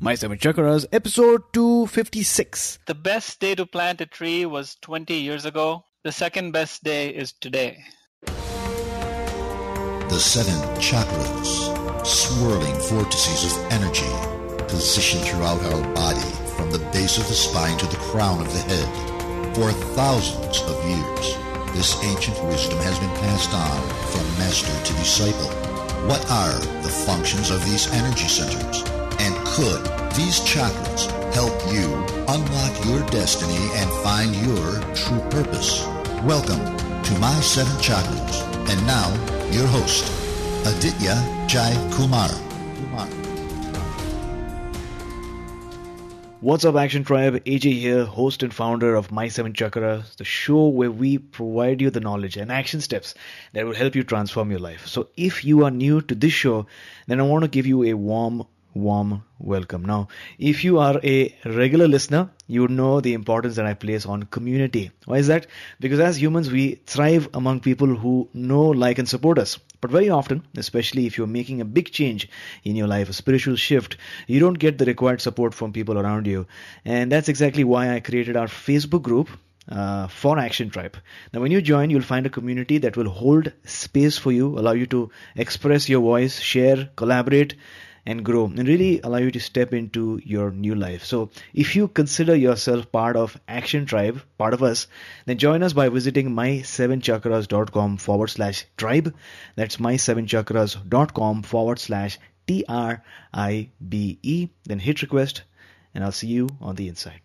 My Seven Chakras, episode 256. The best day to plant a tree was 20 years ago. The second best day is today. The seven chakras, swirling vortices of energy, positioned throughout our body from the base of the spine to the crown of the head. For thousands of years, this ancient wisdom has been passed on from master to disciple. What are the functions of these energy centers? Could these chakras help you unlock your destiny and find your true purpose? Welcome to My Seven Chakras. And now, your host, Aditya Jai Kumar. Kumar. What's up, Action Tribe? AJ here, host and founder of My Seven Chakras, the show where we provide you the knowledge and action steps that will help you transform your life. So, if you are new to this show, then I want to give you a warm warm welcome. Now, if you are a regular listener, you know the importance that I place on community. Why is that? Because as humans, we thrive among people who know, like, and support us. But very often, especially if you're making a big change in your life, a spiritual shift, you don't get the required support from people around you. And that's exactly why I created our Facebook group, uh, for Action Tribe. Now, when you join, you'll find a community that will hold space for you, allow you to express your voice, share, collaborate, and grow and really hmm. allow you to step into your new life. So, if you consider yourself part of Action Tribe, part of us, then join us by visiting my7chakras.com forward slash tribe. That's my7chakras.com forward slash T R I B E. Then hit request, and I'll see you on the inside.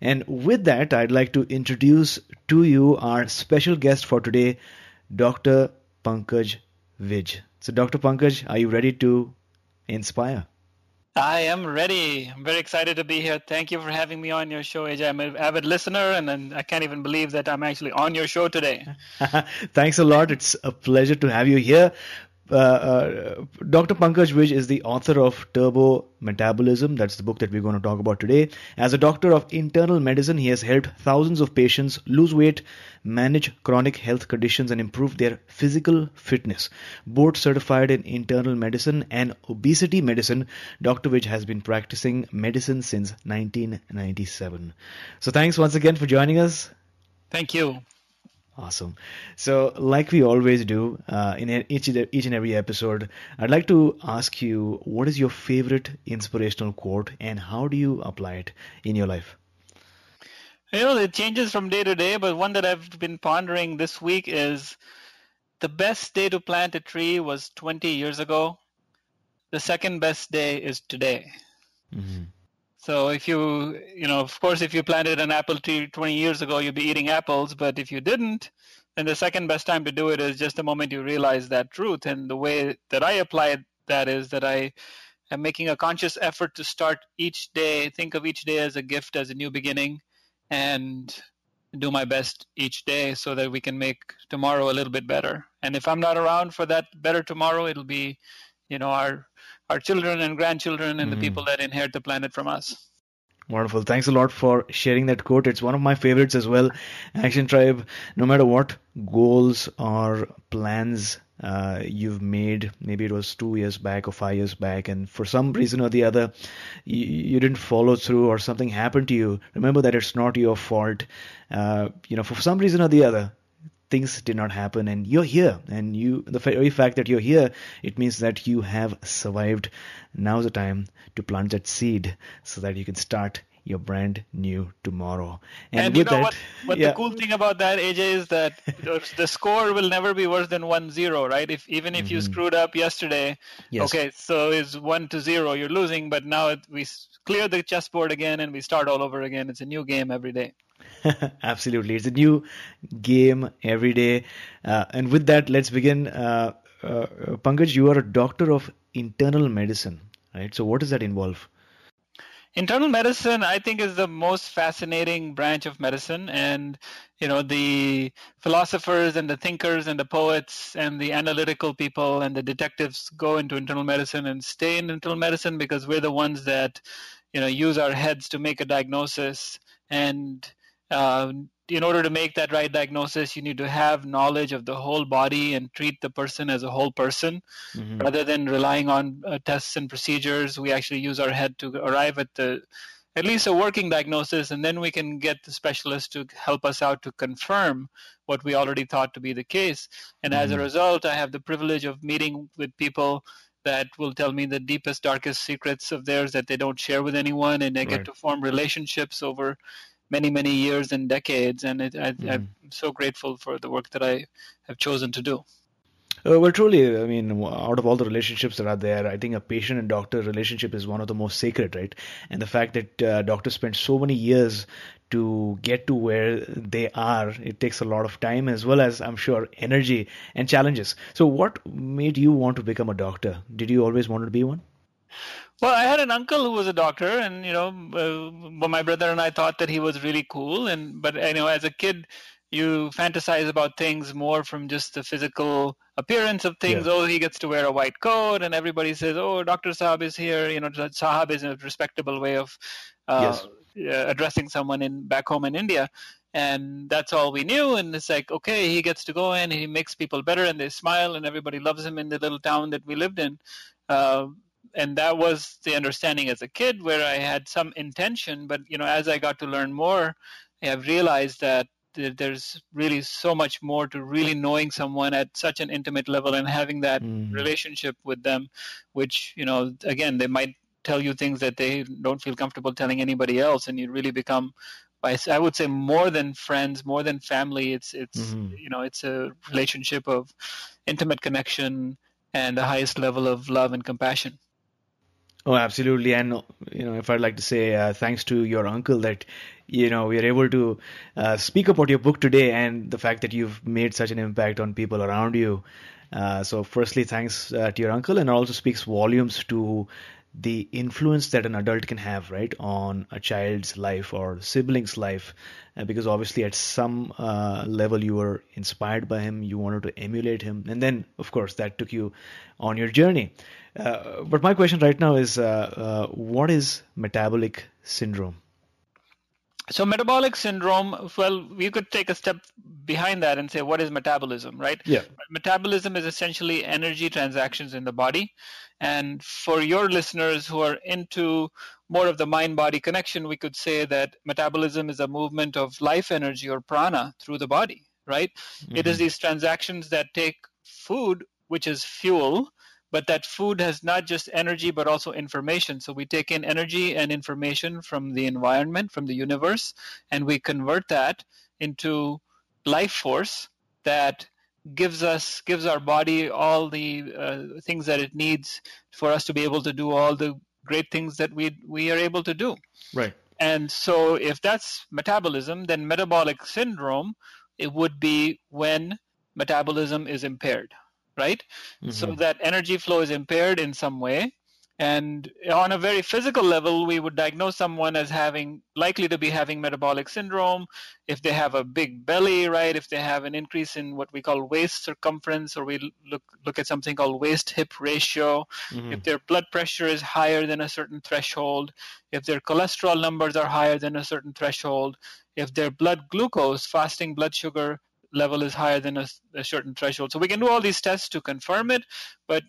And with that, I'd like to introduce to you our special guest for today, Dr. Pankaj Vij. So, Dr. Pankaj, are you ready to inspire? I am ready. I'm very excited to be here. Thank you for having me on your show, AJ. I'm an avid listener, and, and I can't even believe that I'm actually on your show today. Thanks a lot. It's a pleasure to have you here. Uh, uh, Dr. Pankaj Vij is the author of Turbo Metabolism. That's the book that we're going to talk about today. As a doctor of internal medicine, he has helped thousands of patients lose weight, manage chronic health conditions, and improve their physical fitness. Board certified in internal medicine and obesity medicine, Dr. Vij has been practicing medicine since 1997. So, thanks once again for joining us. Thank you. Awesome. So, like we always do uh, in each each and every episode, I'd like to ask you what is your favorite inspirational quote and how do you apply it in your life? You know, it changes from day to day, but one that I've been pondering this week is the best day to plant a tree was 20 years ago. The second best day is today. Mm-hmm. So if you, you know, of course, if you planted an apple tree 20 years ago, you'd be eating apples. But if you didn't, then the second best time to do it is just the moment you realize that truth. And the way that I apply that is that I am making a conscious effort to start each day, think of each day as a gift, as a new beginning, and do my best each day so that we can make tomorrow a little bit better. And if I'm not around for that better tomorrow, it'll be, you know, our our children and grandchildren and Mhm. the people that inherit the planet from us. Wonderful. Thanks a lot for sharing that quote. It's one of my favorites as well. Action Tribe, no matter what goals or plans uh, you've made, maybe it was two years back or five years back, and for some reason or the other, you, you didn't follow through or something happened to you, remember that it's not your fault. Uh, you know, for some reason or the other, things did not happen and you're here and you the very fact that you're here it means that you have survived now's the time to plant that seed so that you can start your brand new tomorrow And, you know that what? What yeah the cool thing about that, AJ, is that the score will never be worse than one zero, right? If even if you Mhm. screwed up yesterday, Yes. okay, so it's one to zero, you're losing, but now it, we clear the chessboard again and we start all over again. It's a new game every day. Absolutely. It's a new game every day. Uh, and with that, let's begin. Uh, uh, Pankaj, you are a doctor of internal medicine, right? So, what does that involve? Internal medicine, I think, is the most fascinating branch of medicine. And, you know, the philosophers and the thinkers and the poets and the analytical people and the detectives go into internal medicine and stay in internal medicine because we're the ones that, you know, use our heads to make a diagnosis. And uh, in order to make that right diagnosis, you need to have knowledge of the whole body and treat the person as a whole person Mhm. rather than relying on uh, tests and procedures we actually use our head to arrive at the at least a working diagnosis and then we can get the specialist to help us out to confirm what we already thought to be the case and as a Mhm. result i have the privilege of meeting with people that will tell me the deepest darkest secrets of theirs that they don't share with anyone and they Right. get to form relationships over many many years and decades and it, I, Mhm. i'm so grateful for the work that i have chosen to do Uh, well, truly, I mean, out of all the relationships that are there, I think a patient and doctor relationship is one of the most sacred, right? And the fact that uh, doctors spend so many years to get to where they are, it takes a lot of time as well as, I'm sure, energy and challenges. So, what made you want to become a doctor? Did you always want to be one? Well, I had an uncle who was a doctor, and you know, uh, my brother and I thought that he was really cool. And but you know, as a kid, you fantasize about things more from just the physical appearance of things. Yeah. Oh, he gets to wear a white coat, and everybody says, "Oh, Doctor Saab is here." You know, Saab is a respectable way of uh, uh, addressing someone in back home in India. And that's all we knew. And it's like, okay, he gets to go in, he makes people better, and they smile, and everybody loves him in the little town that we lived in. Uh, and that was the understanding as a kid where i had some intention but you know as i got to learn more i have realized that there's really so much more to really knowing someone at such an intimate level and having that Mhm. relationship with them which you know again they might tell you things that they don't feel comfortable telling anybody else and you really become I would say more than friends, more than family. It's it's Mhm. you know it's a relationship of intimate connection and the highest level of love and compassion. Oh, absolutely. And, you know, if I'd like to say uh, thanks to your uncle that, you know, we are able to uh, speak about your book today and the fact that you've made such an impact on people around you. Uh, so, firstly, thanks uh, to your uncle, and also speaks volumes to the influence that an adult can have, right, on a child's life or sibling's life. Uh, because obviously, at some uh, level, you were inspired by him, you wanted to emulate him, and then, of course, that took you on your journey. Uh, but my question right now is, uh, uh, what is metabolic syndrome? So metabolic syndrome, well, we could take a step behind that and say, what is metabolism, right? Yeah. Metabolism is essentially energy transactions in the body. And for your listeners who are into more of the mind body connection, we could say that metabolism is a movement of life energy or prana through the body, right? It is mm-hmm. these transactions that take food, which is fuel, but that food has not just energy but also information so we take in energy and information from the environment from the universe and we convert that into life force that gives us gives our body all the uh, things that it needs for us to be able to do all the great things that we we are able to do Right. and so if that's metabolism then metabolic syndrome it would be when metabolism is impaired right so Mhm. that energy flow is impaired in some way And on a very physical level, we would diagnose someone as having likely to be having metabolic syndrome if they have a big belly, right? If they have an increase in what we call waist circumference, or we look look at something called waist hip ratio. Mm-hmm. If their blood pressure is higher than a certain threshold, if their cholesterol numbers are higher than a certain threshold, if their blood glucose, fasting blood sugar level is higher than a, a certain threshold. So we can do all these tests to confirm it, but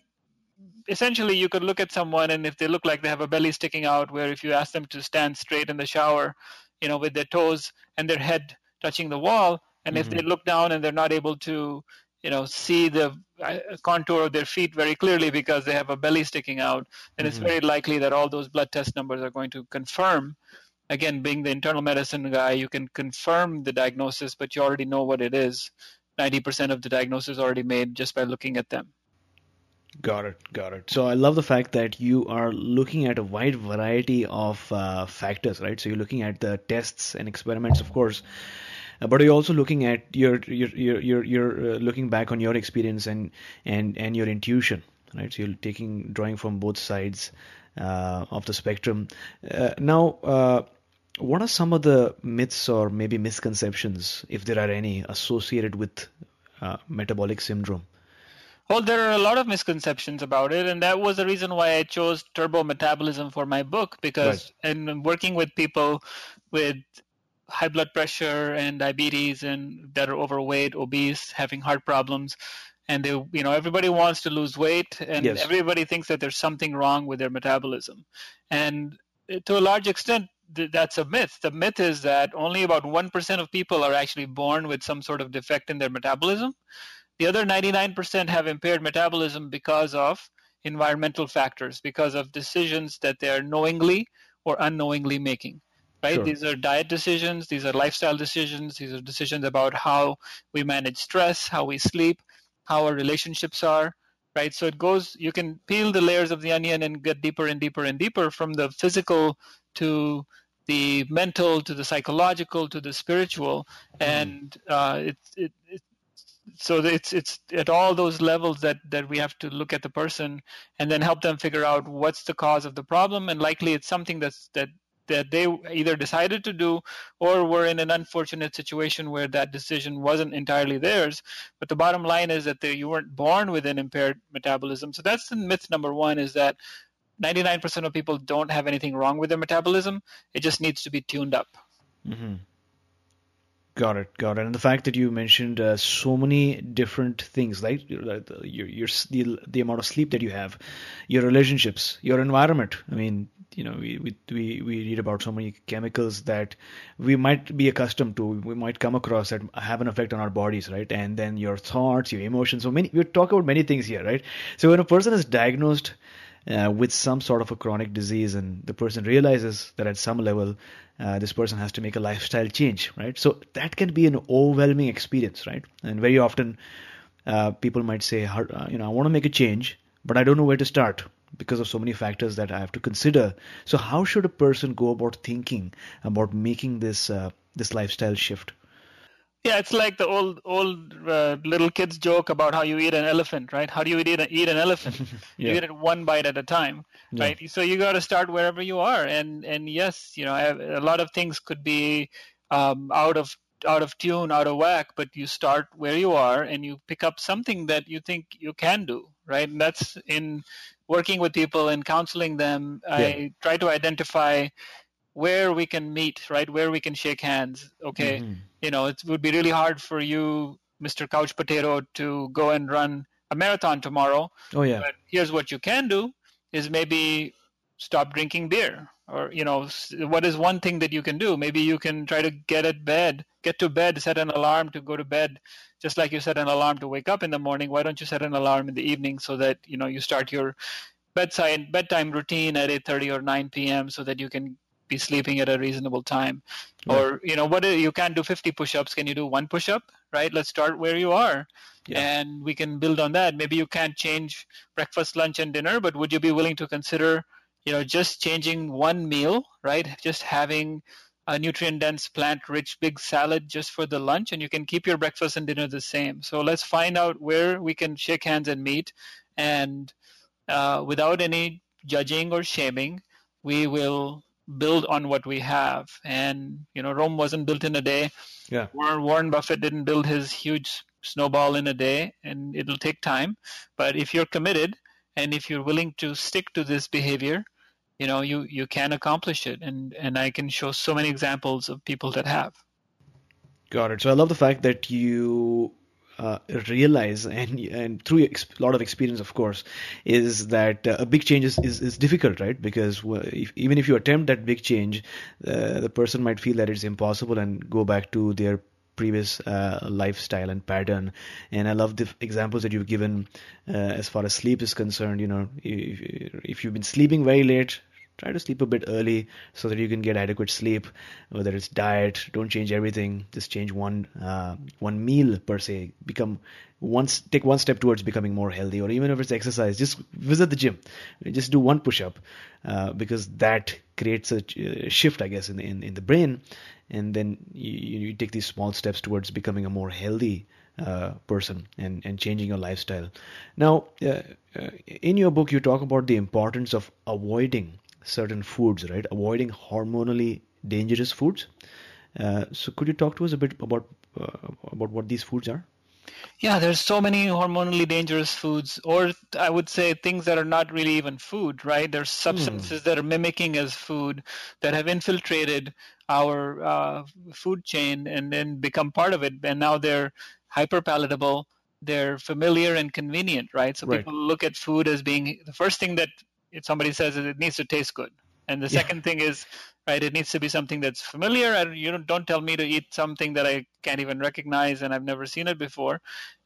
essentially you could look at someone and if they look like they have a belly sticking out where if you ask them to stand straight in the shower you know with their toes and their head touching the wall and mm-hmm. if they mm-hmm. look down and they're not able to you know see the uh, contour of their feet very clearly because they have a belly sticking out then mm-hmm. it's very likely that all those blood test numbers are going to confirm again being the internal medicine guy you can confirm the diagnosis but you already know what it is 90% of the diagnosis already made just by looking at them Got it, got it. So I love the fact that you are looking at a wide variety of uh, factors, right? So you're looking at the tests and experiments, of course, uh, but you're also looking at your your your you're, you're uh, looking back on your experience and and and your intuition, right? So you're taking drawing from both sides uh, of the spectrum. Uh, now. Uh, what are some of the myths or maybe misconceptions, if there are any, associated with metabolic syndrome? Well, there are a lot of misconceptions about it, and that was the reason why I chose turbo metabolism for my book because right. in working with people with high blood pressure and diabetes and that are overweight, obese, having heart problems, and they, you know, everybody wants to lose weight, and yes. everybody thinks that there's something wrong with their metabolism, and eh, to a large extent, that's a myth. The myth is that only about 1% of people are actually born with some sort of defect in their metabolism. The other 99% have impaired metabolism because of environmental factors, because of decisions that they are knowingly or unknowingly making. Right? Sure. These are diet decisions, these are lifestyle decisions, these are decisions about how we manage stress, how we sleep, how our relationships are, right? So it goes, you can peel the layers of the onion and get deeper and deeper and deeper from the physical to the mental to the psychological to the spiritual, mm-hmm. and uh, it, it, it, so it's it's at all those levels that that we have to look at the person and then help them figure out what's the cause of the problem. And likely it's something that's that that they either decided to do or were in an unfortunate situation where that decision wasn't entirely theirs. But the bottom line is that they, you weren't born with an impaired metabolism. So that's the myth number one is that 99% of people don't have anything wrong with their metabolism. It just needs to be tuned up. Mm-hmm. Got it, got it. And the fact that you mentioned uh, so many different things, right? Your, your, the, the amount of sleep that you have, your relationships, your environment. I mean, you know, we, we, we, we read about so many chemicals that we might be accustomed to, we might come across that have an effect on our bodies, right? And then your thoughts, your emotions. So many, we talk about many things here, right? So when a person is diagnosed uh, with some sort of a chronic disease and the person realizes that at some level uh, this person has to make a lifestyle change right? So that can be an overwhelming experience right? And very often uh, people might say uh, you know i want to make a change but i don't know where to start because of so many factors that i have to consider. So how should a person go about thinking about making this uh, this lifestyle shift yeah, it's like the old old uh, little kids joke about how you eat an elephant, right? How do you eat, a, eat an elephant? yeah. You eat it one bite at a time, yeah. right? So you got to start wherever you are, and and yes, you know, a lot of things could be um, out of out of tune, out of whack, but you start where you are and you pick up something that you think you can do, right? And that's in working with people and counseling them. Yeah. I try to identify where we can meet, right? Where we can shake hands. Okay, mm-hmm. you know, it would be really hard for you, Mr. Couch Potato, to go and run a marathon tomorrow. Oh yeah. But here's what you can do: is maybe stop drinking beer, or you know, what is one thing that you can do? Maybe you can try to get at bed, get to bed, set an alarm to go to bed, just like you set an alarm to wake up in the morning. Why don't you set an alarm in the evening so that you know you start your bedside bedtime routine at 8:30 or 9 p.m. so that you can be sleeping at a reasonable time yeah. or you know what you can't do 50 push-ups can you do one push-up right let's start where you are yeah. and we can build on that maybe you can't change breakfast lunch and dinner but would you be willing to consider you know just changing one meal right just having a nutrient dense plant rich big salad just for the lunch and you can keep your breakfast and dinner the same so let's find out where we can shake hands and meet and uh, without any judging or shaming. We will build on what we have. And you know, Rome wasn't built in a day. Yeah. Warren, Warren Buffett didn't build his huge snowball in a day, and it'll take time. But if you're committed and if you're willing to stick to this behavior, you know, you you can accomplish it. And and I can show so many examples of people that have. Got it. So I love the fact that you uh, realize and and through a lot of experience of course is that uh, a big change is, is, is difficult right? Because if, even if you attempt that big change uh, the person might feel that it's impossible and go back to their previous uh, lifestyle and pattern. And i love the examples that you've given uh, as far as sleep is concerned. You know if, if you've been sleeping very late try to sleep a bit early so that you can get adequate sleep whether it's diet don't change everything just change one uh, one meal per se. Become once take one step towards becoming more healthy or even if it's exercise just visit the gym. Just do one push up uh, because that creates a shift i guess in, in in the brain. And then you, you take these small steps towards becoming a more healthy uh, person and, and changing your lifestyle. Now, uh, uh, in your book, you talk about the importance of avoiding certain foods, right? Avoiding hormonally dangerous foods. Uh, so, could you talk to us a bit about uh, about what these foods are? Yeah, there's so many hormonally dangerous foods, or I would say things that are not really even food, right? There's substances mm. that are mimicking as food that have infiltrated our uh, food chain and then become part of it, and now they're hyper palatable. They're familiar and convenient, right? So right. people look at food as being the first thing that somebody says it needs to taste good. And the yeah. second thing is, right, it needs to be something that's familiar. And you don't, don't tell me to eat something that I can't even recognize and I've never seen it before.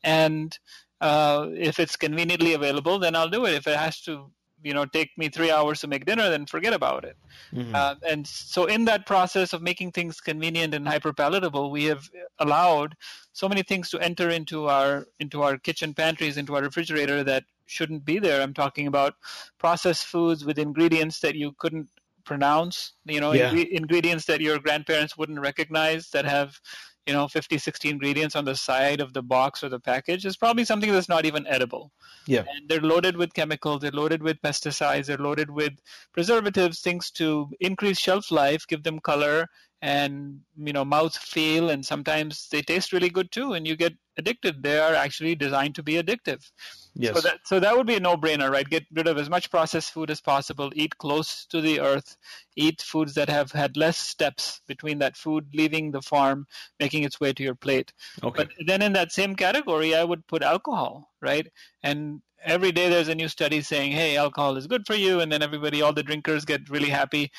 And uh, if it's conveniently available, then I'll do it. If it has to, you know, take me three hours to make dinner, then forget about it. Mm-hmm. Uh, and so, in that process of making things convenient and hyper palatable, we have allowed so many things to enter into our into our kitchen pantries, into our refrigerator that shouldn't be there. I'm talking about processed foods with ingredients that you couldn't pronounce, you know, yeah. ing- ingredients that your grandparents wouldn't recognize that have, you know, 50, 60 ingredients on the side of the box or the package is probably something that's not even edible. Yeah. And they're loaded with chemicals, they're loaded with pesticides, they're loaded with preservatives, things to increase shelf life, give them color and, you know, mouth feel, and sometimes they taste really good too, and you get addicted. They are actually designed to be addictive. Yes. So that so that would be a no-brainer, right? Get rid of as much processed food as possible. Eat close to the earth. Eat foods that have had less steps between that food leaving the farm, making its way to your plate. Okay. But then in that same category, I would put alcohol, right? And every day there's a new study saying, hey, alcohol is good for you, and then everybody, all the drinkers get really happy.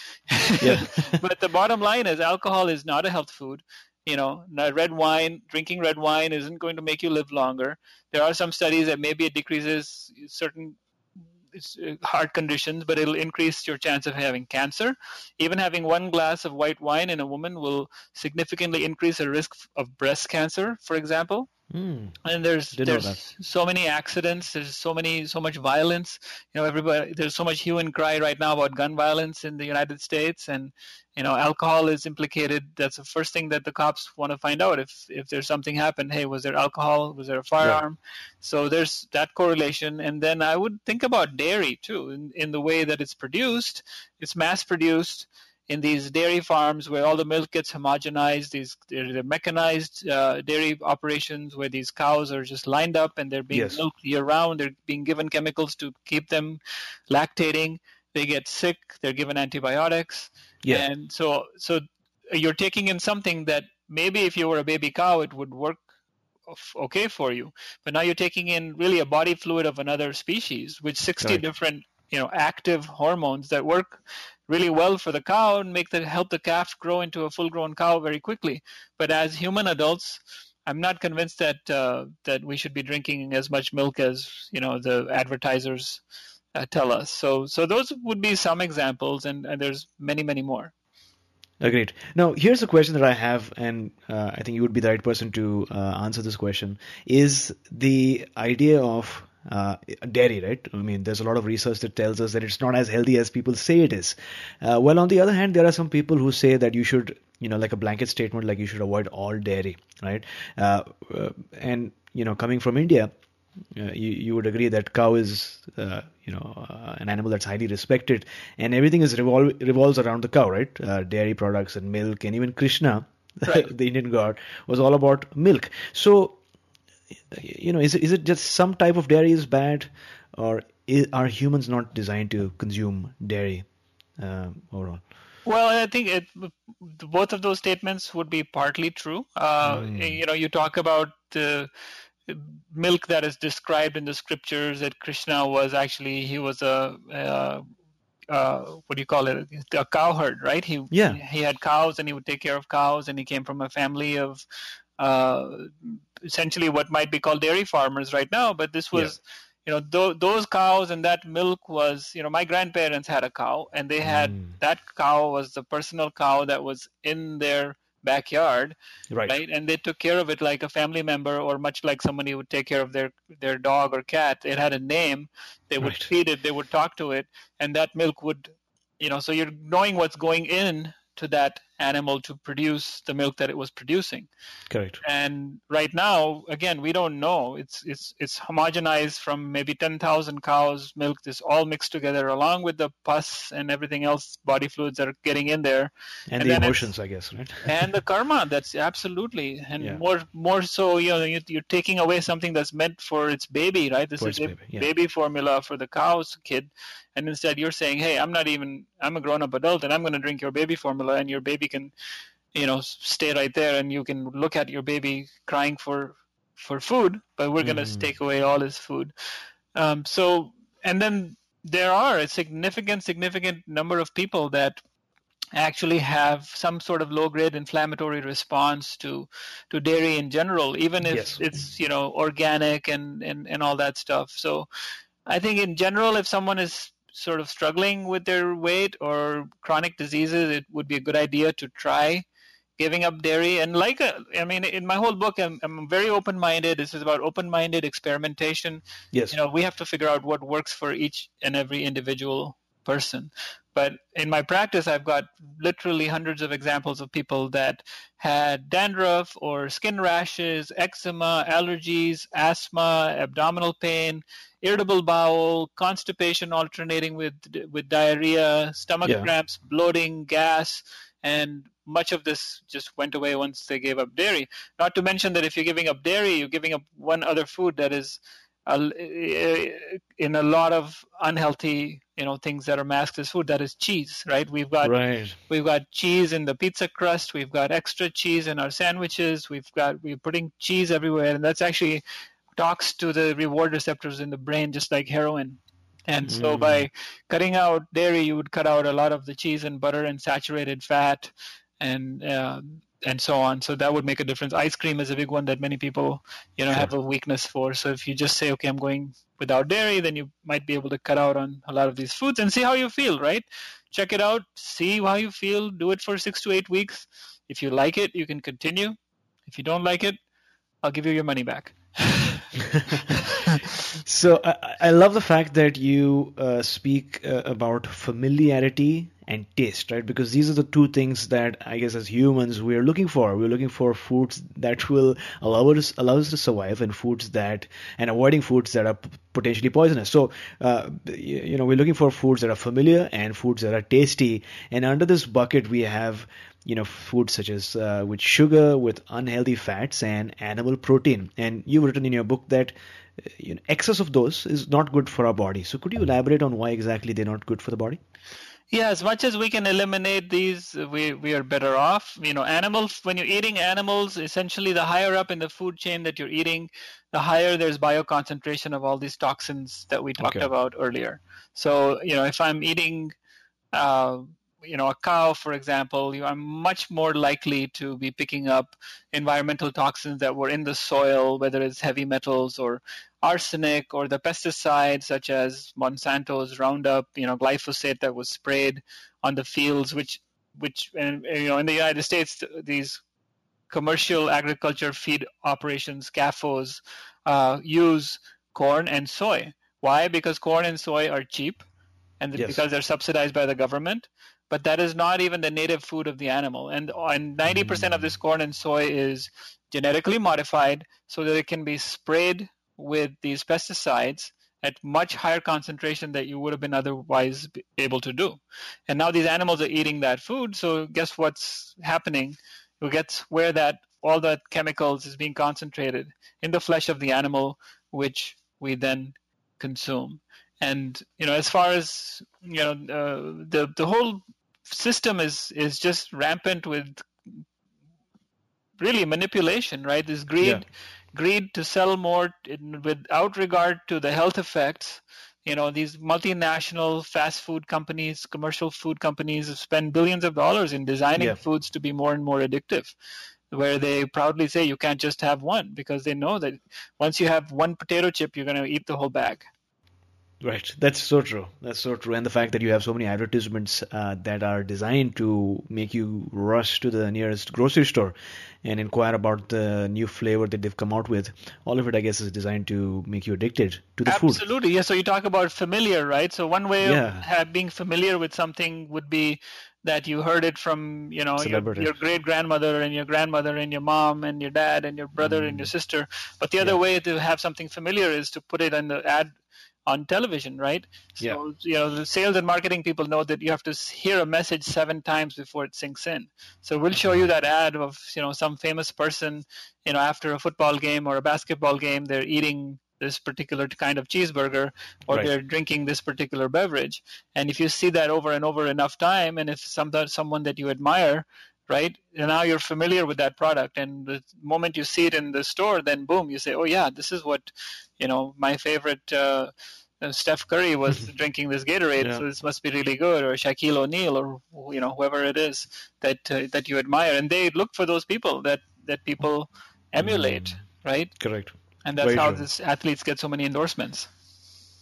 Yeah. but the bottom line is, alcohol is not a health food you know red wine drinking red wine isn't going to make you live longer there are some studies that maybe it decreases certain uh, heart conditions but it'll increase your chance of having cancer even having one glass of white wine in a woman will significantly increase her risk of breast cancer for example Mm. And there's there's so many accidents. There's so many so much violence. You know, everybody. There's so much hue and cry right now about gun violence in the United States, and you know, alcohol is implicated. That's the first thing that the cops want to find out. If if there's something happened, hey, was there alcohol? Was there a firearm? So there's that correlation. And then I would think about dairy too, in, in the way that it's produced. It's mass produced in these dairy farms where all the milk gets homogenized, these they're, mechanized uh, dairy operations where these cows are just lined up and they're being yes. milked year round. They're being given chemicals to keep them lactating. They get sick. They're given antibiotics. Yeah. And so, so you're taking in something that maybe if you were a baby cow, it would work okay for you. But now you're taking in really a body fluid of another species with 60 Right. different, you know, active hormones that work really well for the cow and make the help the calf grow into a full-grown cow very quickly. But as human adults, I'm not convinced that uh, that we should be drinking as much milk as you know the advertisers uh, tell us. So so those would be some examples, and, and there's many many more. Agreed. Now, here's a question that I have, and uh, I think you would be the right person to uh, answer this question: Is the idea of uh, dairy, right? I mean, there's a lot of research that tells us that it's not as healthy as people say it is. Uh, well, on the other hand, there are some people who say that you should, you know, like a blanket statement, like you should avoid all dairy, right? Uh, uh, and you know, coming from India, uh, you, you would agree that cow is uh, you know uh, an animal that's highly respected and everything is revol- revolves around the cow right uh, dairy products and milk and even krishna right. the indian god was all about milk so you know is it, is it just some type of dairy is bad or is, are humans not designed to consume dairy uh, overall well, I think it, both of those statements would be partly true. Uh, mm. You know, you talk about the milk that is described in the scriptures that Krishna was actually he was a, a uh, what do you call it? A cowherd, right? He yeah. he had cows and he would take care of cows, and he came from a family of essentially what might be called dairy farmers right now. But this was, yeah. you know, th- those cows and that milk was, you know, my grandparents had a cow, and they had mm. that cow was the personal cow that was in their backyard right. right and they took care of it like a family member or much like somebody would take care of their their dog or cat it had a name they would right. feed it they would talk to it and that milk would you know so you're knowing what's going in to that animal to produce the milk that it was producing. Correct. And right now, again, we don't know. It's it's it's homogenized from maybe ten thousand cows' milk. This all mixed together, along with the pus and everything else, body fluids that are getting in there, and, and the emotions, I guess, right? and the karma. That's absolutely, and yeah. more more so, you know, you're taking away something that's meant for its baby, right? This for is baby, yeah. baby formula for the cow's kid, and instead you're saying hey i'm not even i'm a grown up adult and i'm going to drink your baby formula and your baby can you know stay right there and you can look at your baby crying for for food but we're going to mm. take away all his food um, so and then there are a significant significant number of people that actually have some sort of low grade inflammatory response to to dairy in general even if yes. it's you know organic and, and and all that stuff so i think in general if someone is sort of struggling with their weight or chronic diseases, it would be a good idea to try giving up dairy. And like, a, uh, I mean, in my whole book, I'm, I'm very open-minded. This is about open-minded experimentation. Yes. You know, we have to figure out what works for each and every individual person. But in my practice, I've got literally hundreds of examples of people that had dandruff or skin rashes, eczema, allergies, asthma, abdominal pain, irritable bowel, constipation alternating with with diarrhea, stomach yeah. cramps, bloating, gas, and much of this just went away once they gave up dairy. Not to mention that if you're giving up dairy, you're giving up one other food that is uh, in a lot of unhealthy you know things that are masked as food that is cheese right we've got right. we've got cheese in the pizza crust we've got extra cheese in our sandwiches we've got we're putting cheese everywhere and that's actually talks to the reward receptors in the brain just like heroin and so mm. by cutting out dairy you would cut out a lot of the cheese and butter and saturated fat and uh, and so on. So that would make a difference. Ice cream is a big one that many people, you know, sure. have a weakness for. So if you just say, okay, I'm going without dairy, then you might be able to cut out on a lot of these foods and see how you feel, right? Check it out, see how you feel, do it for six to eight weeks. If you like it, you can continue. If you don't like it, I'll give you your money back. so I, I, love the fact that you uh, speak uh, about familiarity and taste, right? Because these are the two things that I guess as humans we are looking for. We're looking for foods that will allow us allow us to survive, and foods that and avoiding foods that are potentially poisonous. So uh, you know we're looking for foods that are familiar and foods that are tasty. And under this bucket we have you know foods such as uh, with sugar with unhealthy fats and animal protein and you've written in your book that uh, you know excess of those is not good for our body so could you elaborate on why exactly they're not good for the body yeah, as much as we can eliminate these, we, we are better off. You know, animals, when you're eating animals, essentially the higher up in the food chain that you're eating, the higher there's bioconcentration of all these toxins that we talked okay. about earlier. So, you know, if I'm eating, uh, you know, a cow, for example, you are much more likely to be picking up environmental toxins that were in the soil, whether it's heavy metals or arsenic or the pesticides such as Monsanto's Roundup, you know, glyphosate that was sprayed on the fields, which, which, and, you know, in the United States, these commercial agriculture feed operations, CAFOs, uh, use corn and soy. Why? Because corn and soy are cheap, and yes. because they're subsidized by the government. But that is not even the native food of the animal, and and 90% mm. of this corn and soy is genetically modified so that it can be sprayed with these pesticides at much higher concentration that you would have been otherwise able to do. And now these animals are eating that food, so guess what's happening? You get where that all that chemicals is being concentrated in the flesh of the animal, which we then consume. And you know, as far as you know, uh, the the whole system is is just rampant with really manipulation, right? This greed. Yeah greed to sell more in, without regard to the health effects. You know, these multinational fast food companies, commercial food companies spend billions of dollars in designing yeah. foods to be more and more addictive where they proudly say you can't just have one because they know that once you have one potato chip, you're going to eat the whole bag. Right, that's so true. That's so true, and the fact that you have so many advertisements uh, that are designed to make you rush to the nearest grocery store and inquire about the new flavor that they've come out with. All of it, I guess, is designed to make you addicted to the Absolutely. food. Absolutely, yeah. So you talk about familiar, right? So one way yeah. of being familiar with something would be that you heard it from you know your, your, great grandmother and your grandmother and your mom and your dad and your brother mm. and your mm. sister but the other yeah. way to have something familiar is to put it in the ad on television, right? So, yeah. you know, the sales and marketing people know that you have to hear a message seven times before it sinks in. So we'll show you mm-hmm. that ad of, you know, some famous person, you know, after a football game or a basketball game, they're eating this particular kind of cheeseburger or right. they're drinking this particular beverage. And if you see that over and over enough time, and if some, someone that you admire right? And now you're familiar with that product, and the moment you see it in the store, then boom, you say, "Oh yeah, this is what, you know, my favorite uh, uh, Steph Curry was drinking this Gatorade, yeah. so this must be really good, or Shaquille O'Neal, or you know whoever it is that uh, that you admire, and they look for those people that that people emulate, mm. right? Correct. And that's Very how true. these athletes get so many endorsements.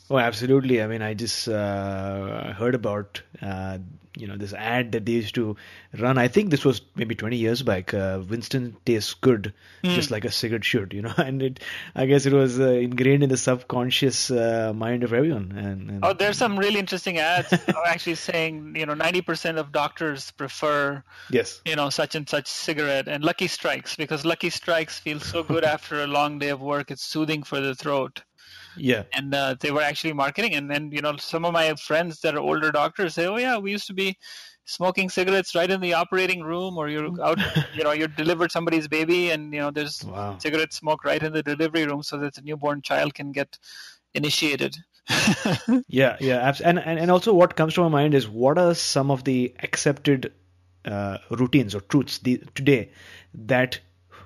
Oh, absolutely. I mean, I just uh, heard about uh, you know this ad that they used to run. I think this was maybe 20 years back. Uh, Winston tastes good, mm. just like a cigarette should, you know. And it, I guess, it was uh, ingrained in the subconscious uh, mind of everyone. And, and, oh, there's some really interesting ads actually saying you know 90% of doctors prefer yes you know such and such cigarette and Lucky Strikes because Lucky Strikes feels so good after a long day of work. It's soothing for the throat. Yeah. And uh, they were actually marketing, and then you know some of my friends that are older doctors say, "Oh yeah, we used to be smoking cigarettes right in the operating room, or you're out, you know, you're delivered somebody's baby, and you know there's wow. cigarette smoke right in the delivery room, so that the newborn child can get initiated." yeah, yeah, and, and and also what comes to my mind is what are some of the accepted uh, routines or truths the, today that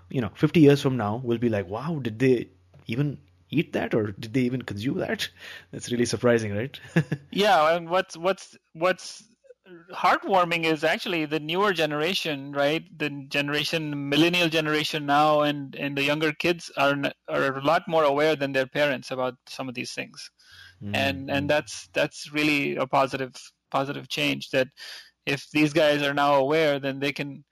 you know 50 years from now will be like, wow, did they even eat that or did they even consume that? That's really surprising, right? yeah, and what's what's what's heartwarming is actually the newer generation, right? The generation, millennial generation now, and and the younger kids are are a lot more aware than their parents about some of these things, mm-hmm. and and that's that's really a positive positive change. That if these guys are now aware, then they can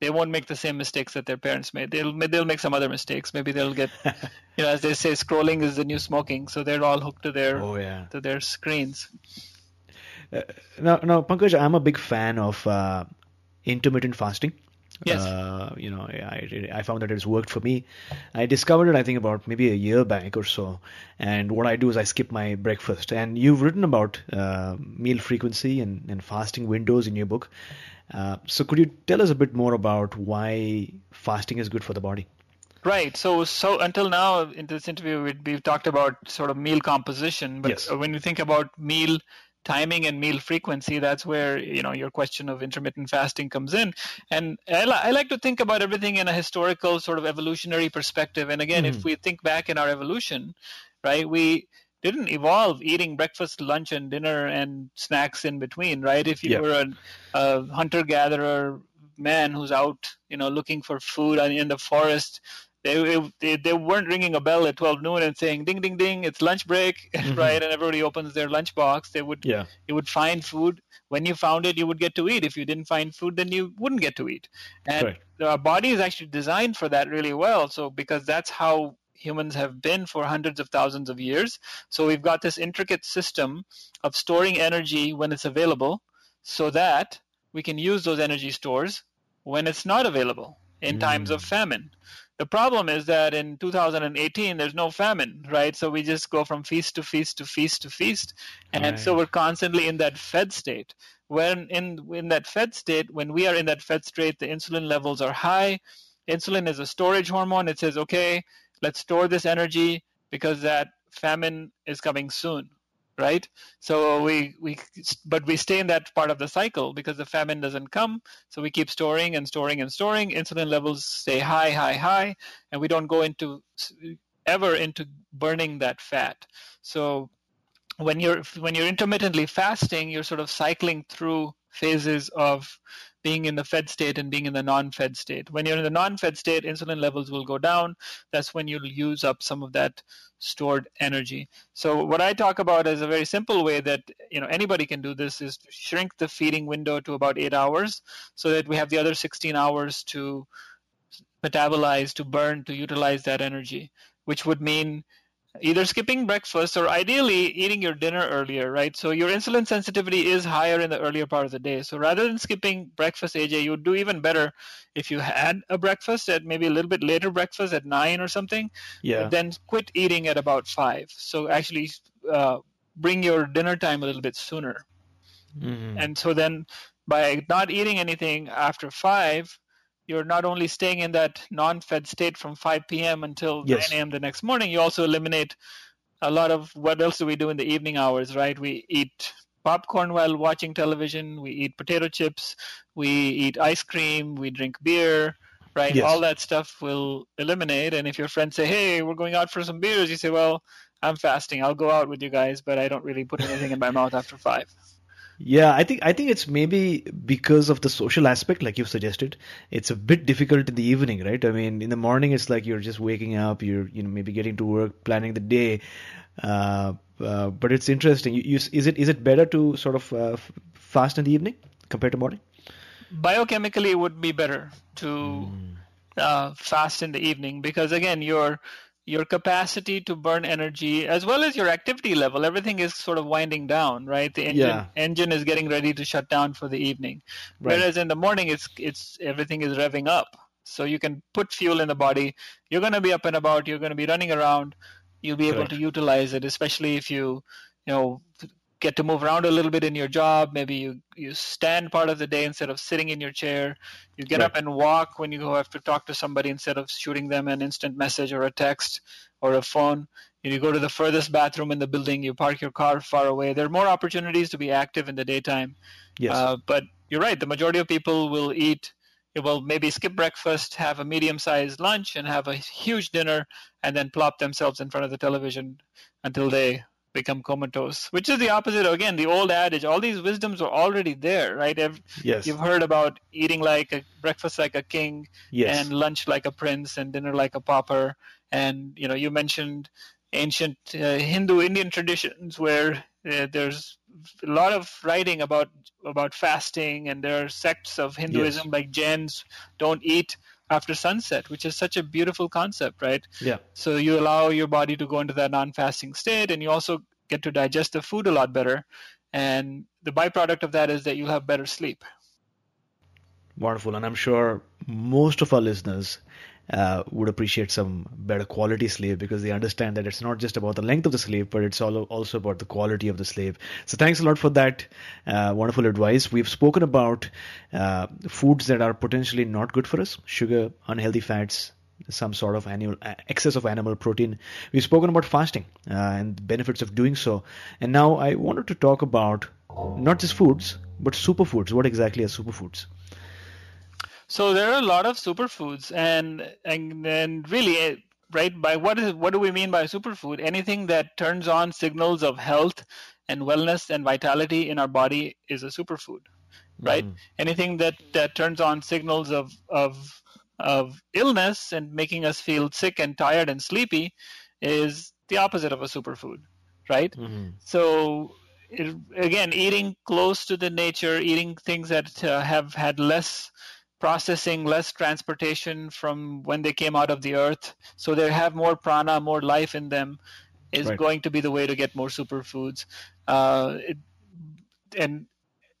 they won't make the same mistakes that their parents made. They'll they'll make some other mistakes. Maybe they'll get, you know, as they say, scrolling is the new smoking. So they're all hooked to their oh, yeah. to their screens. Uh, now, now, Pankaj, I'm a big fan of uh, intermittent fasting. Yes. Uh, you know, I, I found that it's worked for me. I discovered it, I think, about maybe a year back or so. And what I do is I skip my breakfast. And you've written about uh, meal frequency and, and fasting windows in your book. Uh, so could you tell us a bit more about why fasting is good for the body? Right. So, so until now in this interview, we, we've talked about sort of meal composition, but yes. when you think about meal timing and meal frequency, that's where you know your question of intermittent fasting comes in. And I, li- I like to think about everything in a historical sort of evolutionary perspective. And again, mm. if hmm. we think back in our evolution, right, we didn't evolve eating breakfast, lunch, and dinner and snacks in between, right? If you yeah. were a, a hunter gatherer man who's out, you know, looking for food in the forest, they, they they weren't ringing a bell at 12 noon and saying ding ding ding it's lunch break mm-hmm. right and everybody opens their lunch box they would yeah. you would find food when you found it you would get to eat if you didn't find food then you wouldn't get to eat and right. our body is actually designed for that really well so because that's how humans have been for hundreds of thousands of years. So we've got this intricate system of storing energy when it's available so that we can use those energy stores when it's not available in mm. times of famine. The problem is that in 2018 there's no famine, right? So we just go from feast to feast to feast to feast, and right. so we're constantly in that fed state. When in in that fed state, when we are in that fed state, the insulin levels are high. Insulin is a storage hormone. It says, okay, let's store this energy because that famine is coming soon right? So we we but we stay in that part of the cycle because the famine doesn't come. So we keep storing and storing and storing. Insulin levels stay high high high and we don't go into ever into burning that fat. So when you're when you're intermittently fasting you're sort of cycling through phases of being in the fed state and being in the non-fed state. When you're in the non-fed state, insulin levels will go down. That's when you'll use up some of that stored energy. So what I talk about is a very simple way that you know anybody can do this is to shrink the feeding window to about 8 hours so that we have the other 16 hours to metabolize, to burn, to utilize that energy, which would mean either skipping breakfast or ideally eating your dinner earlier, right? So your insulin sensitivity is higher in the earlier part of the day. So rather than skipping breakfast, AJ, you would do even better if you had a breakfast at maybe a little bit later breakfast at nine or something. Yeah. Then quit eating at about five. So actually uh, bring your dinner time a little bit sooner. Mm-hmm. And so then by not eating anything after five, you're not only staying in that non-fed state from 5 p.m. until yes. 9 a.m. the next morning, you also eliminate a lot of what else do we do in the evening hours, right? We eat popcorn while watching television, we eat potato chips, we eat ice cream, we drink beer, right? Yes. All that stuff will eliminate. And if your friends say, hey, we're going out for some beers, you say, well, I'm fasting. I'll go out with you guys, but I don't really put anything in my mouth after five. Yeah, I think I think it's maybe because of the social aspect, like you suggested. It's a bit difficult in the evening, right? I mean, in the morning it's like you're just waking up, you're you know maybe getting to work, planning the day. Uh, uh, but it's interesting. You, you, is it is it better to sort of uh, fast in the evening compared to morning? Biochemically, it would be better to mm. fast in the evening because again, you're your capacity to burn energy as well as your activity level. Everything is sort of winding down right? The engine yeah. engine is getting ready to shut down for the evening. Right. whereas in the morning it's it's everything is revving up. So you can put fuel in the body. You're going to be up and about. You're going to be running around. You'll be able to utilize it especially if you you know get to move around a little bit in your job. Maybe you, you stand part of the day instead of sitting in your chair. You get right. up and walk when you go have to talk to somebody instead of shooting them an instant message or a text or a phone. You go to the furthest bathroom in the building. You park your car far away. There are more opportunities to be active in the daytime. Yes. Uh, but you're right. The majority of people will eat will maybe skip breakfast, have a medium-sized lunch, and have a huge dinner, and then plop themselves in front of the television until they become comatose, which is the opposite. Again, the old adage, all these wisdoms are already there, right? yes. You've heard about eating like a breakfast like a king, yes. and lunch like a prince, and dinner like a pauper. And you know, you mentioned ancient uh, Hindu Indian traditions where uh, there's a lot of writing about about fasting, and there are sects of Hinduism yes. like Jains don't eat after sunset, which is such a beautiful concept, right? Yeah. So you allow your body to go into that non-fasting state, and you also get to digest the food a lot better. And the byproduct of that is that you'll have better sleep. Wonderful, and I'm sure most of our listeners uh, would appreciate some better quality sleep because they understand that it's not just about the length of the sleep, but it's also about the quality of the sleep. So thanks a lot for that uh, wonderful advice. We've spoken about uh, foods that are potentially not good for us: sugar, unhealthy fats, some sort of animal uh, excess of animal protein. We've spoken about fasting uh, and the benefits of doing so. And now I wanted to talk about not just foods, but superfoods. What exactly are superfoods? So there are a lot of superfoods, and and and really, eh, right? By what is what do we mean by superfood? Anything that turns on signals of health and wellness and vitality in our body is a superfood, right? Mm. Anything that that turns on signals of of of illness and making us feel sick and tired and sleepy is the opposite of a superfood, right? Mm-hmm. So it, again, eating close to the nature, eating things that uh, have had less processing, less transportation from when they came out of the earth. So they have more prana, more life in them, is right. going to be the way to get more superfoods. Uh, it, and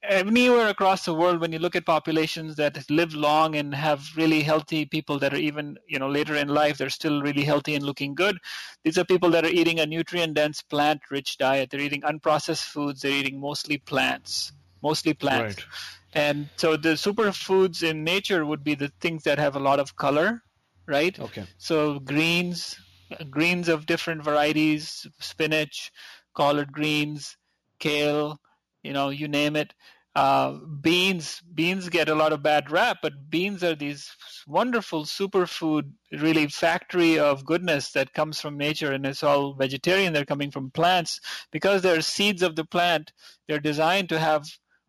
anywhere across the world, when you look at populations that live long and have really healthy people that are even, you know, later in life, they're still really healthy and looking good. These are people that are eating a nutrient-dense, plant-rich diet. They're eating unprocessed foods. They're eating mostly plants, mostly plants. Right. And so the superfoods in nature would be the things that have a lot of color, right? Okay. So greens, greens of different varieties, spinach, collard greens, kale, you know, you name it. Uh, beans, beans get a lot of bad rap, but beans are these wonderful superfood, really factory of goodness that comes from nature, and it's all vegetarian. They're coming from plants because they're seeds of the plant. They're designed to have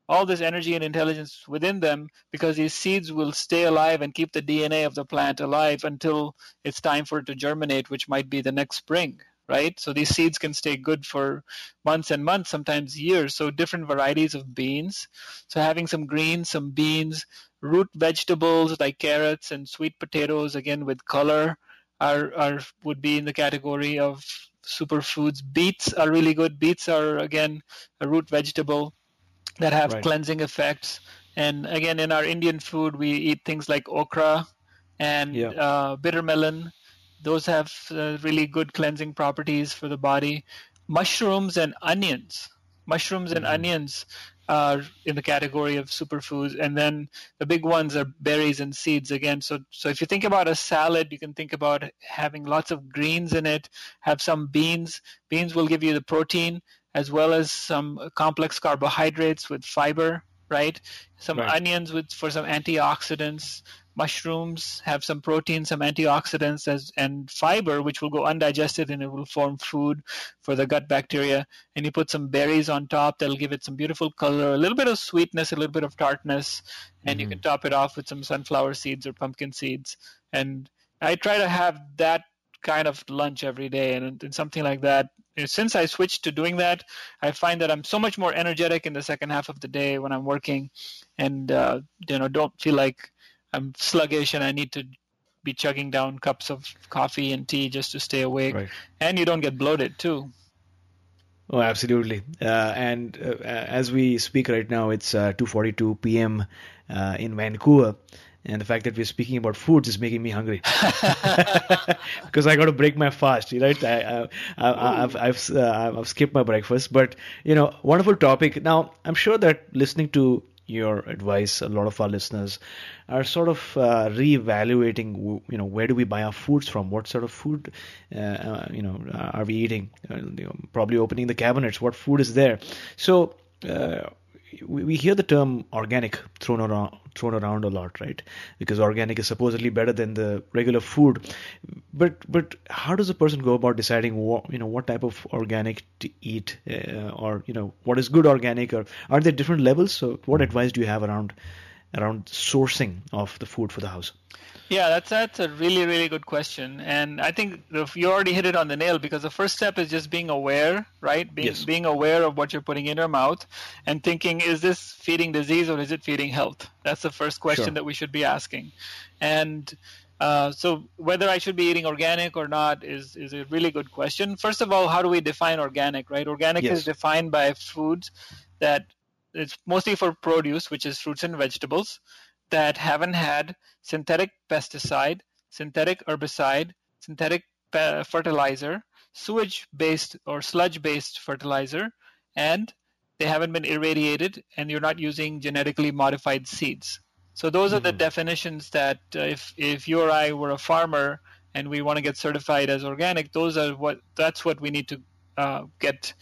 all this energy and intelligence within them because these seeds will stay alive and keep the DNA of the plant alive until it's time for it to germinate, which might be the next spring right? So these seeds can stay good for months and months, sometimes years. So different varieties of beans. So having some greens, some beans, root vegetables like carrots and sweet potatoes, again with color, are, are would be in the category of superfoods. Beets are really good. Beets are again a root vegetable that have right. cleansing effects. And again, in our Indian food, we eat things like okra and yeah. uh, bitter melon those have uh, really good cleansing properties for the body. Mushrooms and onions. Mushrooms and mm-hmm. onions are in the category of superfoods, and then the big ones are berries and seeds again. So, so if you think about a salad, you can think about having lots of greens in it. Have some beans. Beans will give you the protein as well as some complex carbohydrates with fiber, right? Some right. onions with for some antioxidants mushrooms have some protein, some antioxidants, as, and fiber, which will go undigested and it will form food for the gut bacteria. And you put some berries on top, that'll give it some beautiful color, a little bit of sweetness, a little bit of tartness, and mm-hmm. you can top it off with some sunflower seeds or pumpkin seeds. And I try to have that kind of lunch every day and, and something like that since I switched to doing that, I find that I'm so much more energetic in the second half of the day when I'm working, and uh, you know don't feel like I'm sluggish and I need to be chugging down cups of coffee and tea just to stay awake. Right. And you don't get bloated too. Oh, absolutely. Uh, and uh, as we speak right now, it's uh, 2:42 p.m. Uh, in Vancouver, and the fact that we're speaking about foods is making me hungry because I got to break my fast. Right? I, I, have I've uh, I've skipped my breakfast, but you know, wonderful topic. Now, I'm sure that listening to your advice, a lot of our listeners are sort of uh, re-evaluating. You know, where do we buy our foods from? What sort of food, uh, uh you know, are we eating? Uh, you know, probably opening the cabinets. What food is there? So uh, we, hear the term organic thrown around thrown around a lot, right? Because organic is supposedly better than the regular food. But but how does a person go about deciding what you know what type of organic to eat, uh, or you know what is good organic, or are there different levels? So what advice do you have around around sourcing of the food for the house? Yeah, that's that's a really really good question, and I think you already hit it on the nail because the first step is just being aware, right? Being yes. being aware of what you're putting in your mouth, and thinking, is this feeding disease or is it feeding health? That's the first question sure. that we should be asking, and. Uh, so whether I should be eating organic or not is is a really good question. First of all, how do we define organic? Right, organic yes. is defined by foods that it's mostly for produce, which is fruits and vegetables that haven't had synthetic pesticide, synthetic herbicide, synthetic fertilizer, sewage based or sludge based fertilizer, and they haven't been irradiated and you're not using genetically modified seeds. So those mm-hmm. are the mm-hmm. definitions that uh, if if you or I were a farmer and we want to get certified as organic, those are what that's what we need to uh, get.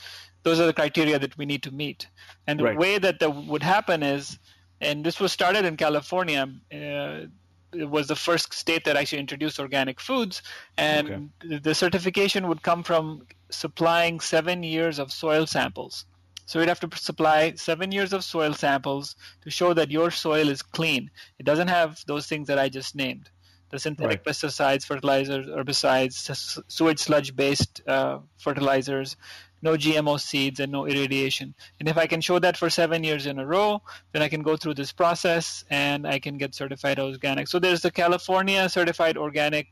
Those are the criteria that we need to meet. And the right. way that that would happen is and this was started in California. Uh, it was the first state that actually introduced organic foods, and okay. the certification would come from supplying seven years of soil samples. So you'd have to supply seven years of soil samples to show that your soil is clean. It doesn't have those things that I just named the synthetic right. pesticides, fertilizers, herbicides, sewage sludge based uh, fertilizers, no GMO seeds, and no irradiation. And if I can show that for seven years in a row, then I can go through this process and I can get certified organic. So there's the California Certified Organic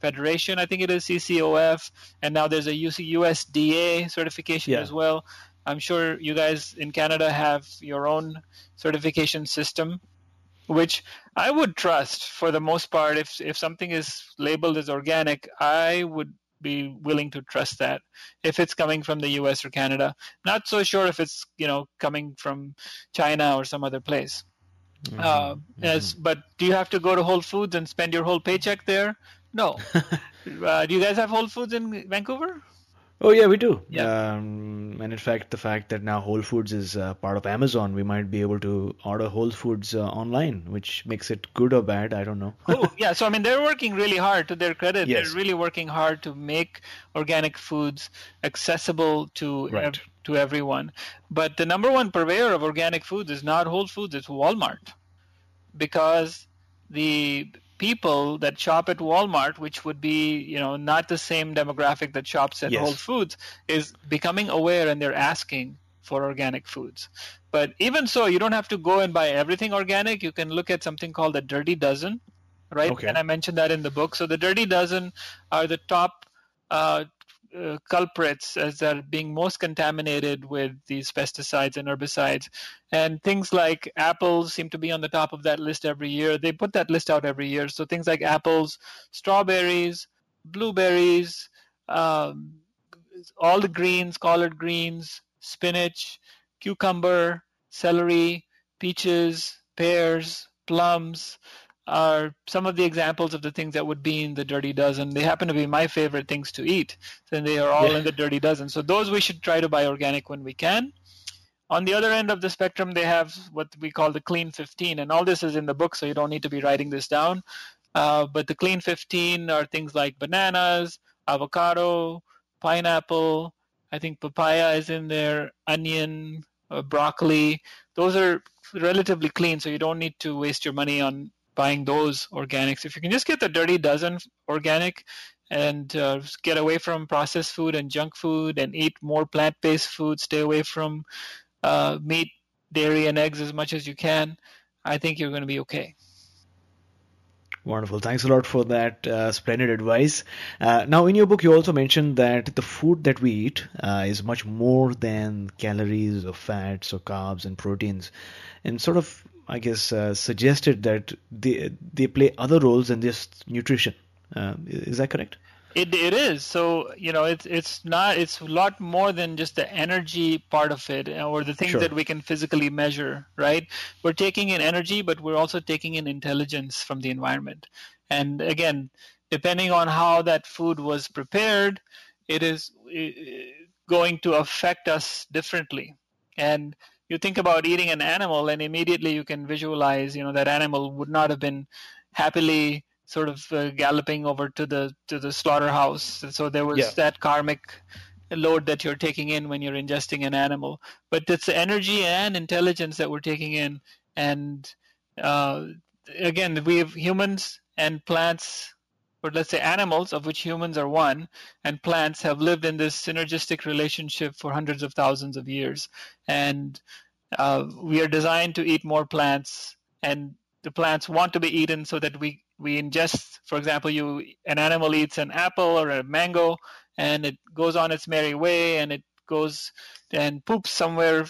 Federation, I think it is CCOF, and now there's a UC, USDA certification yeah. as well. I'm sure you guys in Canada have your own certification system, which I would trust for the most part. If if something is labeled as organic, I would be willing to trust that if it's coming from the US or Canada. Not so sure if it's you know coming from China or some other place. Mm-hmm. Uh, as mm-hmm. but do you have to go to Whole Foods and spend your whole paycheck there? No. uh, do you guys have Whole Foods in Vancouver? Oh yeah, we do. Yeah. Um, and in fact, the fact that now Whole Foods is uh, part of Amazon, we might be able to order Whole Foods uh, online, which makes it good or bad. I don't know. oh yeah, so I mean, they're working really hard. To their credit, yes. they're really working hard to make organic foods accessible to right. ev- to everyone. But the number one purveyor of organic foods is not Whole Foods; it's Walmart, because the people that shop at Walmart, which would be, you know, not the same demographic that shops at yes. Whole Foods, is becoming aware and they're asking for organic foods. But even so, you don't have to go and buy everything organic. You can look at something called the Dirty Dozen, right? Okay. And I mentioned that in the book. So the Dirty Dozen are the top uh, uh, culprits as are being most contaminated with these pesticides and herbicides. And things like apples seem to be on the top of that list every year. They put that list out every year. So things like apples, strawberries, blueberries, um, all the greens, collard greens, spinach, cucumber, celery, peaches, pears, plums, are some of the examples of the things that would be in the dirty dozen. They happen to be my favorite things to eat, and they are all yeah. in the dirty dozen. So those we should try to buy organic when we can. On the other end of the spectrum, they have what we call the clean 15, and all this is in the book, so you don't need to be writing this down. Uh, but the clean 15 are things like bananas, avocado, pineapple. I think papaya is in there, onion, uh, broccoli. Those are relatively clean, so you don't need to waste your money on buying those organics. If you can just get the dirty dozen organic and uh, get away from processed food and junk food and eat more plant based food, stay away from uh, meat, dairy, and eggs as much as you can, I think you're going to be okay. Wonderful. Thanks a lot for that uh, splendid advice. Uh, now, in your book, you also mentioned that the food that we eat uh, is much more than calories or fats or carbs and proteins, and sort of I guess, uh, suggested that they they play other roles than just nutrition. Uh, is that correct? It it is. So you know, it's it's not. It's a lot more than just the energy part of it, uh, or the things sure. that we can physically measure. Right? We're taking in energy, but we're also taking in intelligence from the environment. And again, depending on how that food was prepared, it is going to affect us differently. And you think about eating an animal and immediately you can visualize you know that animal would not have been happily sort of uh, galloping over to the to the slaughterhouse. So there was yeah. that karmic load that you're taking in when you're ingesting an animal. But it's the energy and intelligence that we're taking in. And uh, again we have humans and plants or let's say animals, of which humans are one, and plants have lived in this synergistic relationship for hundreds of thousands of years. And uh, we are designed to eat more plants, and the plants want to be eaten so that we, we ingest, for example, you an animal eats an apple or a mango, and it goes on its merry way, and it goes and poops somewhere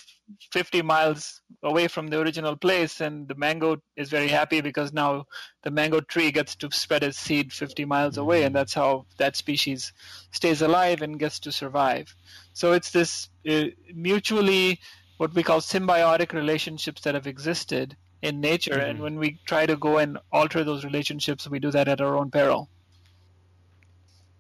50 miles away from the original place and the mango is very happy because now the mango tree gets to spread its seed 50 miles away and that's how that species stays alive and gets to survive so it's this uh, mutually what we call symbiotic relationships that have existed in nature mm-hmm. and when we try to go and alter those relationships we do that at our own peril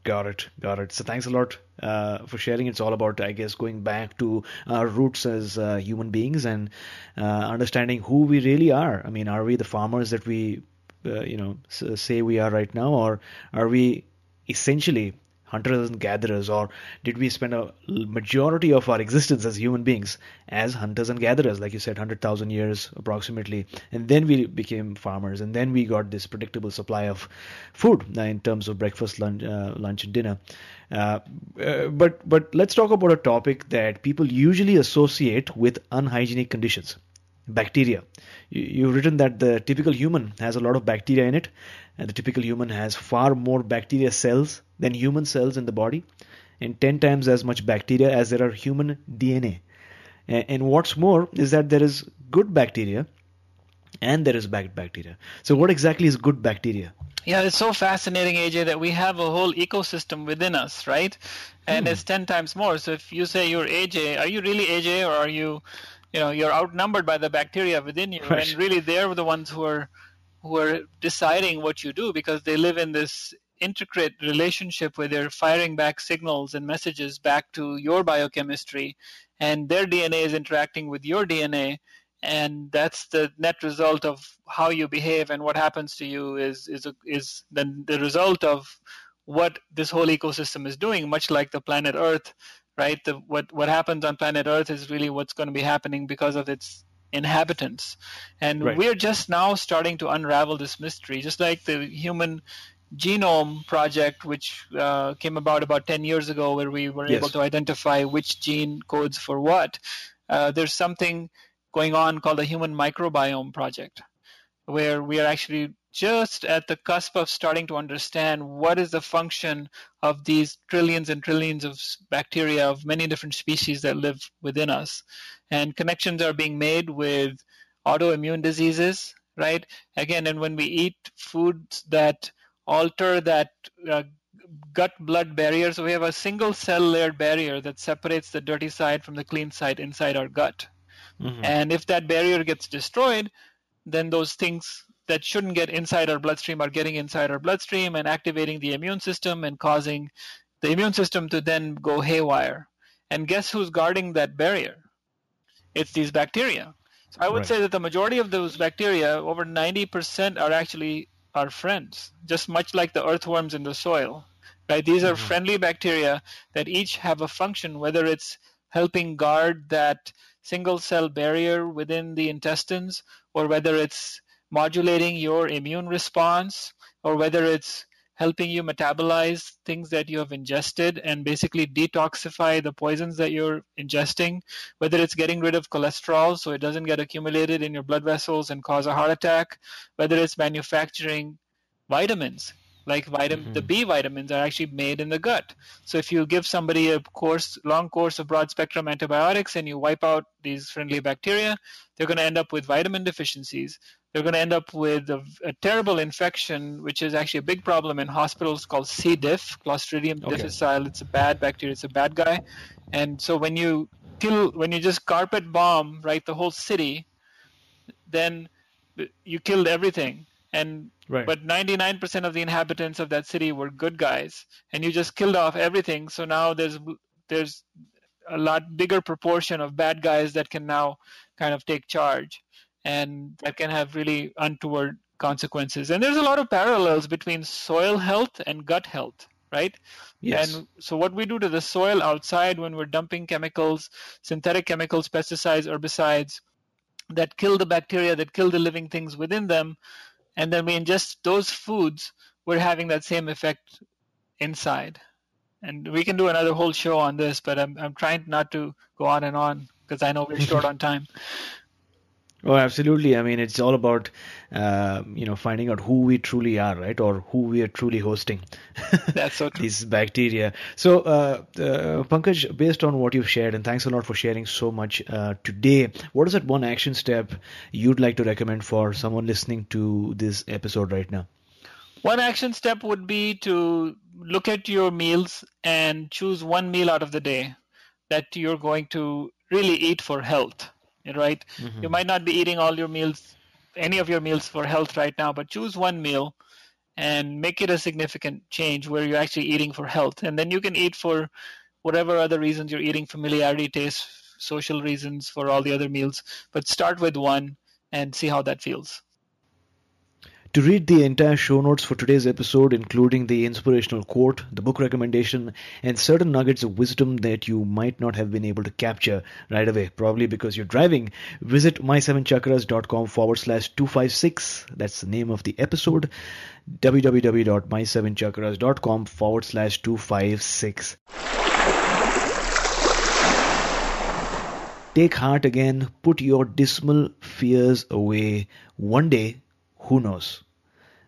Got it, got it. So thanks a lot uh, for sharing. It's all about, I guess, going back to our roots as uh, human beings and uh, understanding who we really are. I mean, are we the farmers that we, uh, you know, say we are right now, or are we essentially hunters and gatherers, or did we spend a majority of our existence as human beings as hunters and gatherers, like you said, 100,000 years approximately, and then we became farmers, and then we got this predictable supply of food uh, in terms of breakfast, lunch, uh, lunch and dinner. Uh, uh, but but let's talk about a topic that people usually associate with unhygienic conditions bacteria. You've written that the typical human has a lot of bacteria in it, and the typical human has far more bacteria cells than human cells in the body, and 10 times as much bacteria as there are human DNA. And, and what's more is that there is good bacteria and there is bad bacteria. So, what exactly is good bacteria? Yeah, it's so fascinating, AJ, that we have a whole ecosystem within us, right? And hmm. it's 10 times more. So if you say you're AJ, are you really AJ or are you, you know, you're outnumbered by the bacteria within you? Right. And really they're the ones who are who are deciding what you do because they live in this intricate relationship where they're firing back signals and messages back to your biochemistry and their DNA is interacting with your DNA and that's the net result of how you behave and what happens to you is is is then the result of what this whole ecosystem is doing much like the planet earth right the, what what happens on planet earth is really what's going to be happening because of its inhabitants and right. we're just now starting to unravel this mystery just like the human genome project which uh, came about about 10 years ago where we were yes. able to identify which gene codes for what uh, there's something going on called the Human Microbiome Project, where we are actually just at the cusp of starting to understand what is the function of these trillions and trillions of bacteria of many different species that live within us. And connections are being made with autoimmune diseases, right? Again, and when we eat foods that alter that uh, gut blood barrier, so we have a single cell layered barrier that separates the dirty side from the clean side inside our gut. Mm-hmm. And if that barrier gets destroyed, then those things that shouldn't get inside our bloodstream are getting inside our bloodstream and activating the immune system and causing the immune system to then go haywire. And guess who's guarding that barrier? It's these bacteria. So I would right. say that the majority of those bacteria, over 90%, are actually our friends, just much like the earthworms in the soil. Right? These are mm-hmm. friendly bacteria that each have a function, whether it's helping guard that single cell barrier within the intestines, or whether it's modulating your immune response, or whether it's helping you metabolize things that you have ingested and basically detoxify the poisons that you're ingesting, whether it's getting rid of cholesterol so it doesn't get accumulated in your blood vessels and cause a heart attack, whether it's manufacturing vitamins like vitamin, mm-hmm. the B vitamins are actually made in the gut. So if you give somebody a course, long course of broad spectrum antibiotics and you wipe out these friendly bacteria, they're going to end up with vitamin deficiencies. They're going to end up with a, a terrible infection, which is actually a big problem in hospitals called C. diff, Clostridium okay. difficile. It's a bad bacteria. It's a bad guy. And so when you kill, when you just carpet bomb, right, the whole city, then you killed everything and right. but 99% of the inhabitants of that city were good guys and you just killed off everything so now there's there's a lot bigger proportion of bad guys that can now kind of take charge and that can have really untoward consequences and there's a lot of parallels between soil health and gut health right yes. and so what we do to the soil outside when we're dumping chemicals synthetic chemicals pesticides herbicides that kill the bacteria that kill the living things within them and then we ingest those foods, we're having that same effect inside. And we can do another whole show on this, but I'm I'm trying not to go on and on because I know we're short on time. Oh, absolutely. I mean, it's all about, uh, you know, finding out who we truly are, right? Or who we are truly hosting. That's so true. These bacteria. So, uh, uh, Pankaj, based on what you've shared, and thanks a lot for sharing so much uh, today, what is that one action step you'd like to recommend for someone listening to this episode right now? One action step would be to look at your meals and choose one meal out of the day that you're going to really eat for health right? Mm-hmm. You might not be eating all your meals, any of your meals for health right now, but choose one meal and make it a significant change where you're actually eating for health. And then you can eat for whatever other reasons you're eating familiarity, taste, social reasons for all the other meals. But start with one and see how that feels. To read the entire show notes for today's episode, including the inspirational quote, the book recommendation, and certain nuggets of wisdom that you might not have been able to capture right away, probably because you're driving, visit my7chakras.com forward slash 256. That's the name of the episode. www.my7chakras.com forward slash 256. Take heart again, put your dismal fears away. One day, who knows?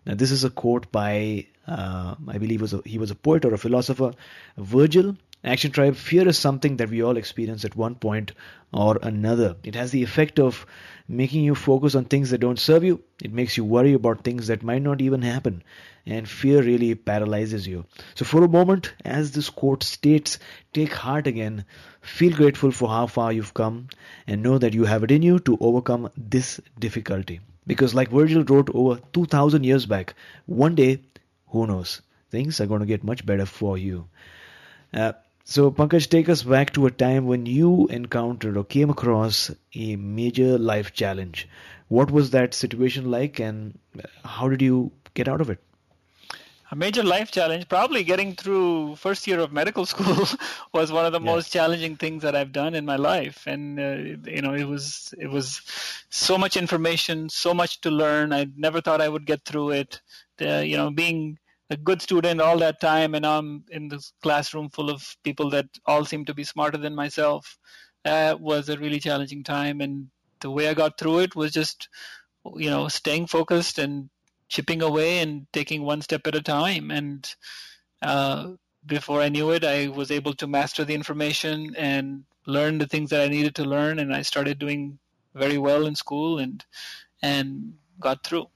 Now, this is a quote by, uh, I believe was a, he was a poet or a philosopher, Virgil, Action Tribe, fear is something that we all experience at one point or another. It has the effect of making you focus on things that don't serve you. It makes you worry about things that might not even happen. And fear really paralyzes you. So, for a moment, as this quote states, take heart again, feel grateful for how far you've come, and know that you have it in you to overcome this difficulty. Because, like Virgil wrote over 2000 years back, one day, who knows, things are going to get much better for you. Uh, so, Pankaj, take us back to a time when you encountered or came across a major life challenge. What was that situation like, and how did you get out of it? A major life challenge, probably getting through first year of medical school, was one of the yeah. most challenging things that I've done in my life. And uh, you know, it was it was so much information, so much to learn. I never thought I would get through it. The, you know, being a good student all that time, and I'm in this classroom full of people that all seem to be smarter than myself. That was a really challenging time, and the way I got through it was just, you know, staying focused and chipping away and taking one step at a time. And uh, before I knew it, I was able to master the information and learn the things that I needed to learn, and I started doing very well in school and and got through.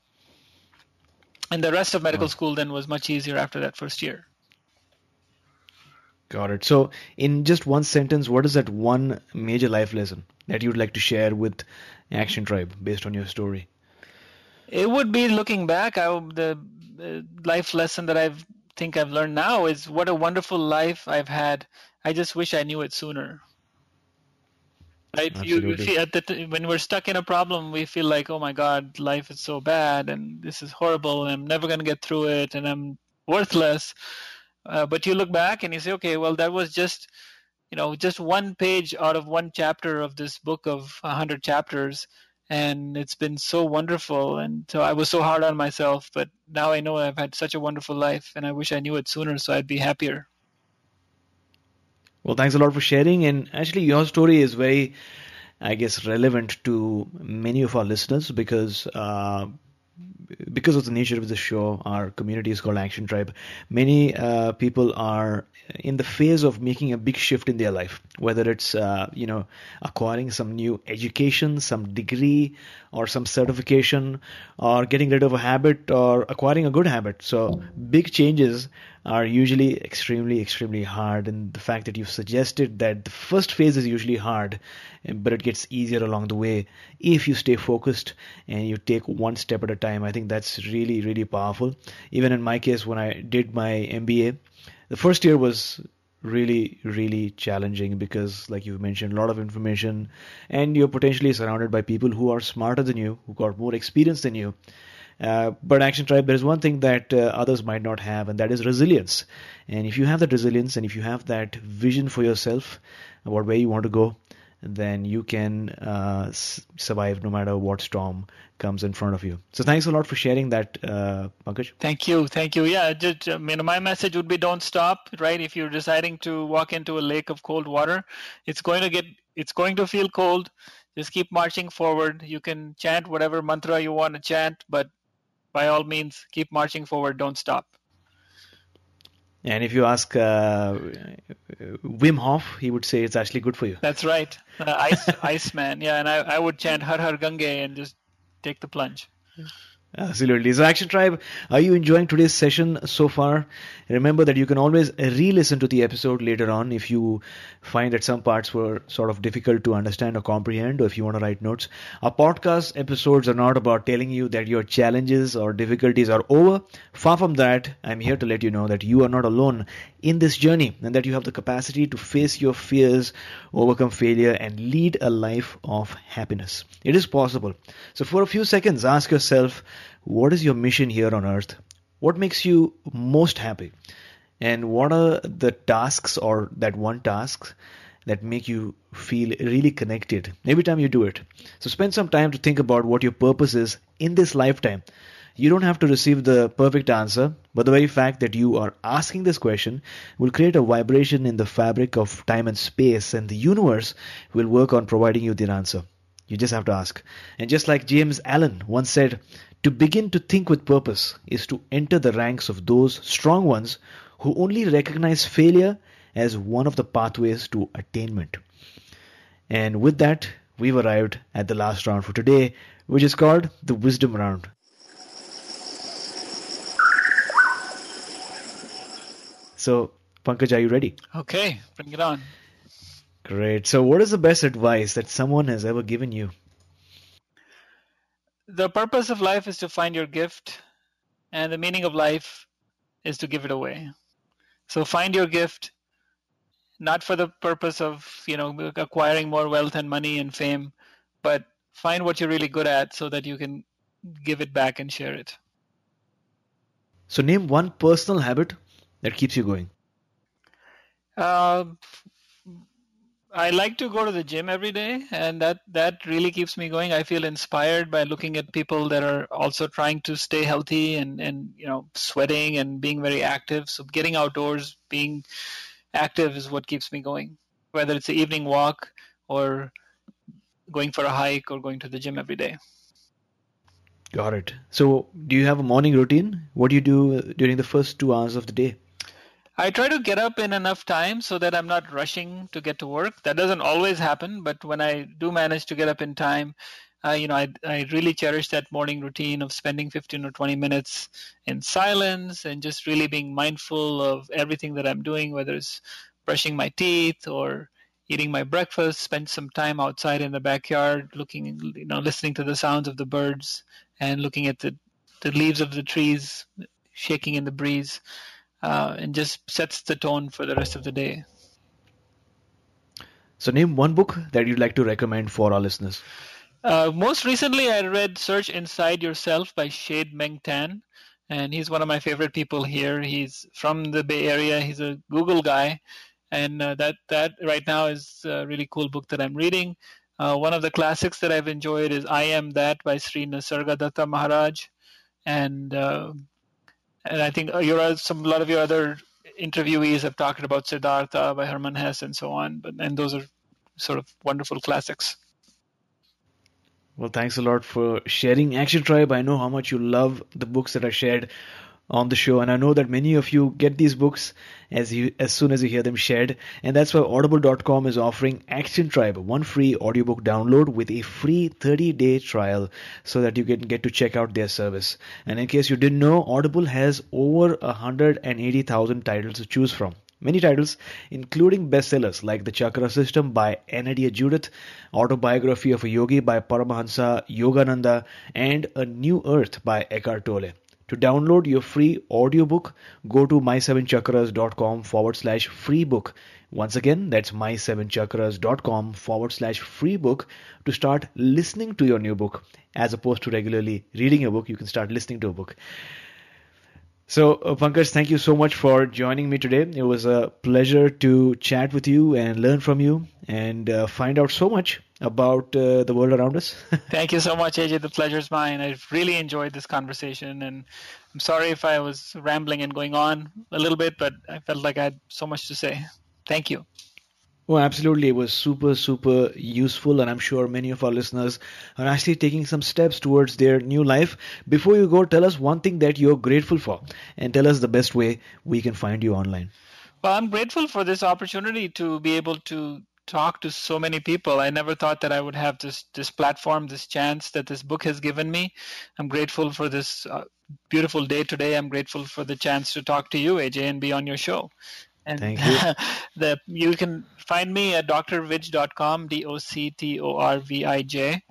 And the rest of medical oh. school then was much easier after that first year. Got it. So in just one sentence what is that one major life lesson that you'd like to share with action tribe based on your story it would be looking back I, the uh, life lesson that i think i've learned now is what a wonderful life i've had. I just wish i knew it sooner. Right? You, you at the when we're stuck in a problem we feel like oh my god life is so bad and this is horrible and i'm never going to get through it and i'm worthless. Uh, but you look back and you say okay well that was just you know just one page out of one chapter of this book of 100 chapters and it's been so wonderful and so i was so hard on myself but now i know i've had such a wonderful life and i wish i knew it sooner so i'd be happier well, thanks a lot for sharing. And actually, your story is very, I guess, relevant to many of our listeners because. Uh, because of the nature of the show, our community is called Action Tribe. Many uh, people are in the phase of making a big shift in their life, whether it's uh, you know acquiring some new education, some degree, or some certification, or getting rid of a habit, or acquiring a good habit. So big changes are usually extremely, extremely hard. And the fact that you've suggested that the first phase is usually hard, eh, but it gets easier along the way if you stay focused and you take one step at a time. I think that's really, really powerful. Even in my case, when I did my MBA, the first year was really really challenging because like you've mentioned a lot of information and you're potentially surrounded by people who are smarter than you who got more experience than you uh, but Action Tribe, there is one thing that uh, others might not have, and that is resilience. And if you have that resilience and if you have that vision for yourself about where you want to go, then you can uh, s- survive no matter what storm comes in front of you. So thanks a lot for sharing that, uh, Pankaj. Thank you, thank you. Yeah, just, I mean, my message would be don't stop. Right, if you're deciding to walk into a lake of cold water, it's going to get, it's going to feel cold. Just keep marching forward. You can chant whatever mantra you want to chant, but by all means, keep marching forward. Don't stop. And if you ask uh, Wim Hof, he would say it's actually good for you. That's right, uh, ice Iceman. Yeah, and I, I would chant Har Har Gange and just take the plunge. Absolutely. So, Action Tribe, are you enjoying today's session so far? Remember that you can always re listen to the episode later on if you find that some parts were sort of difficult to understand or comprehend, or if you want to write notes. Our podcast episodes are not about telling you that your challenges or difficulties are over. Far from that, I'm here to let you know that you are not alone in this journey and that you have the capacity to face your fears, overcome failure, and lead a life of happiness. It is possible. So, for a few seconds, ask yourself, what is your mission here on earth? What makes you most happy? And what are the tasks or that one task that make you feel really connected every time you do it? So spend some time to think about what your purpose is in this lifetime. You don't have to receive the perfect answer, but the very fact that you are asking this question will create a vibration in the fabric of time and space, and the universe will work on providing you the answer. You just have to ask. And just like James Allen once said, to begin to think with purpose is to enter the ranks of those strong ones who only recognize failure as one of the pathways to attainment. And with that, we've arrived at the last round for today, which is called the Wisdom Round. So, Pankaj, are you ready? Okay, bring it on. Great. So, what is the best advice that someone has ever given you? The purpose of life is to find your gift, and the meaning of life is to give it away. So, find your gift, not for the purpose of you know acquiring more wealth and money and fame, but find what you're really good at so that you can give it back and share it. So, name one personal habit that keeps you going. Uh, I like to go to the gym every day, and that that really keeps me going. I feel inspired by looking at people that are also trying to stay healthy and and you know sweating and being very active. So getting outdoors, being active is what keeps me going. Whether it's an evening walk or going for a hike or going to the gym every day. Got it. So, do you have a morning routine? What do you do during the first two hours of the day? I try to get up in enough time so that I'm not rushing to get to work. That doesn't always happen, but when I do manage to get up in time, uh, you know, I, I really cherish that morning routine of spending 15 or 20 minutes in silence and just really being mindful of everything that I'm doing, whether it's brushing my teeth or eating my breakfast, spend some time outside in the backyard, looking, you know, listening to the sounds of the birds and looking at the, the leaves of the trees shaking in the breeze uh, and just sets the tone for the rest of the day. So, name one book that you'd like to recommend for our listeners. Uh, most recently, I read Search Inside Yourself by Chade-Meng Tan, and he's one of my favorite people here. He's from the Bay Area. He's a Google guy, and uh, that that right now is a really cool book that I'm reading. Uh, one of the classics that I've enjoyed is I Am That by Sri Nisargadatta Maharaj, and uh, and I think uh, your some a lot of your other interviewees have talked about Siddhartha by Hermann Hesse and so on, but and those are sort of wonderful classics. Well, thanks a lot for sharing Action Tribe. I know how much you love the books that are shared on the show and i know that many of you get these books as you as soon as you hear them shared and that's why audible.com is offering action tribe one free audiobook download with a free 30 day trial so that you can get to check out their service and in case you didn't know audible has over 180000 titles to choose from Many titles, including bestsellers like The Chakra System by Anodea Judith, Autobiography of a Yogi by Paramahansa Yogananda, and A New Earth by Eckhart Tolle. To download your free audiobook, go to my7chakras.com forward slash free book. Once again, that's my7chakras.com forward slash free book to start listening to your new book. As opposed to regularly reading a book, you can start listening to a book. So, uh, Pankaj, thank you so much for joining me today. It was a pleasure to chat with you and learn from you and uh, find out so much about uh, the world around us. thank you so much, AJ. The pleasure's mine. I've really enjoyed this conversation, and I'm sorry if I was rambling and going on a little bit, but I felt like I had so much to say. Thank you. Oh, absolutely. It was super, super useful, and I'm sure many of our listeners are actually taking some steps towards their new life. Before you go, tell us one thing that you're grateful for, and tell us the best way we can find you online. Well, I'm grateful for this opportunity to be able to talk to so many people. I never thought that I would have this this platform, this chance that this book has given me. I'm grateful for this uh, beautiful day today. I'm grateful for the chance to talk to you, AJ, and be on your show. And Thank you. the, you can find me at drvij.com, D O C T O R V I J.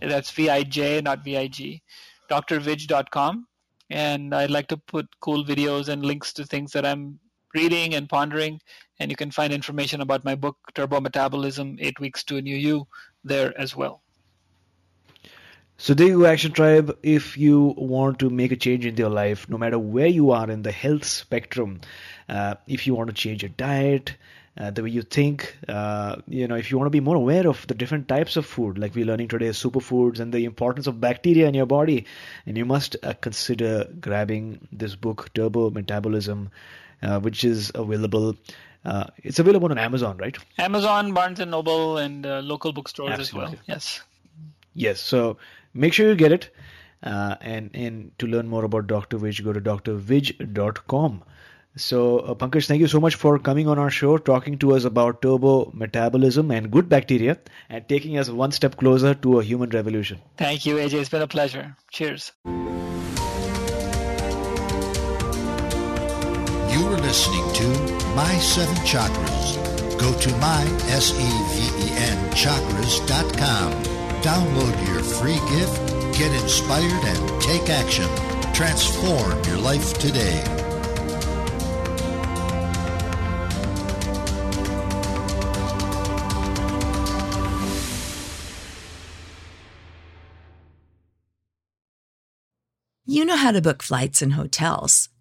That's V I J, not V I G. drvij.com. And I'd like to put cool videos and links to things that I'm reading and pondering. And you can find information about my book, Turbo Metabolism Eight Weeks to a New You, there as well. So there you go, Action Tribe. If you want to make a change in your life, no matter where you are in the health spectrum, uh, if you want to change your diet, uh, the way you think, uh, you know, if you want to be more aware of the different types of food, like we're learning today, superfoods and the importance of bacteria in your body, and you must uh, consider grabbing this book, Turbo Metabolism, uh, which is available. Uh, it's available on Amazon, right? Amazon, Barnes and Noble, and local bookstores Absolutely. as well. Yes. Yes. So make sure you get it. Uh, and and to learn more about Dr. Vij, go to drvij.com. So, uh, Pankaj, thank you so much for coming on our show, talking to us about turbo metabolism and good bacteria, and taking us one step closer to a human revolution. Thank you, AJ. It's been a pleasure. Cheers. You are listening to My Seven Chakras. Go to my, S-E-V-E-N, chakras.com. Download your free gift, get inspired, and take action. Transform your life today. You know how to book flights and hotels.